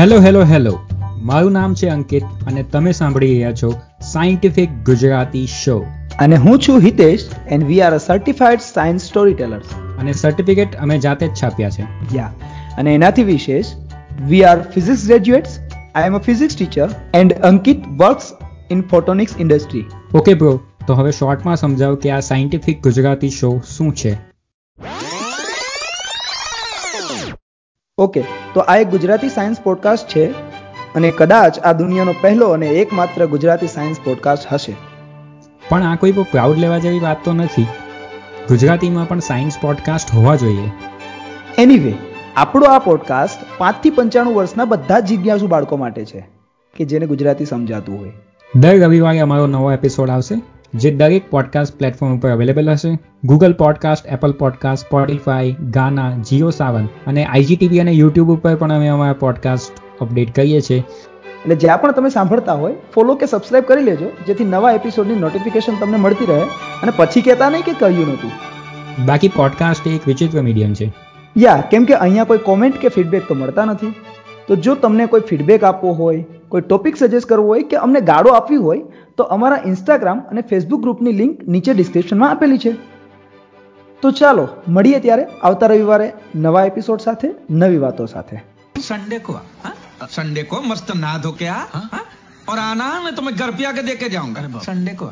Hello hello hello. મારું નામ છે અંકિત અને તમે સાંભળી રહ્યા છો સાયન્ટિફિક ગુજરાતી શો અને હું છું Hitesh and we are a certified science story tellers અને સર્ટિફિકેટ અમે જાતે જ છાપ્યા છે. યા અને એનાથી વિશેષ we are physics graduates I am a physics teacher and Ankit works in photonics industry okay bro તો હવે શોર્ટમાં સમજાવો કે આ સાયન્ટિફિક ગુજરાતી શો શું છે? ઓકે તો આ એક ગુજરાતી સાયન્સ પોડકાસ્ટ છે અને કદાચ આ દુનિયાનો પહેલો અને એકમાત્ર ગુજરાતી સાયન્સ પોડકાસ્ટ હશે. પણ આ કોઈ પ્રાઉડ લેવા જેવી વાત તો નથી. ગુજરાતીમાં પણ સાયન્સ પોડકાસ્ટ હોવા જોઈએ. એનીવે આપણો આ પોડકાસ્ટ પાંચથી પંચાણું વર્ષના બધા જ જિજ્ઞાસુ બાળકો માટે છે કે જેને ગુજરાતી સમજાતું હોય. દર રવિવારે અમારો નવો એપિસોડ આવશે. જે દરેક પોડકાસ્ટ પ્લેટફોર્મ ઉપર અવેલેબલ હશે. Google podcast Apple podcast Spotify Gaana Jio Saavn અને આઈજીટીવી અને યુટ્યુબ ઉપર પણ અમે અમારા પોડકાસ્ટ અપડેટ કરીએ છીએ. એટલે જ્યાં પણ તમે સાંભળતા હોય ફોલો કે સબસ્ક્રાઇબ કરી લેજો જેથી નવા એપિસોડની નોટિફિકેશન તમને મળતી રહે અને પછી કહેતા નહીં કે કહ્યું નહોતું. બાકી પોડકાસ્ટ એક વિચિત્ર મીડિયમ છે. યા કેમ કે અહીંયા કોઈ કોમેન્ટ કે ફીડબેક તો મળતા નથી. તો જો તમને કોઈ ફીડબેક આપવો હોય કોઈ ટોપિક સજેસ્ટ કરવો હોય કે અમને ગાળો આપવી હોય તો અમારા ઇન્સ્ટાગ્રામ અને ફેસબુક ગ્રુપની લિંક નીચે ડિસ્ક્રિપ્શનમાં આપેલી છે તો ચાલો મળીએ ત્યારે આવતા રવિવારે નવા એપિસોડ સાથે નવી વાતો સાથે संडे को हाँ? संडे को मस्त नहा धो के आ हाँ? और आना मैं तुम्हें घर पे आके दे के जाऊंगा संडे को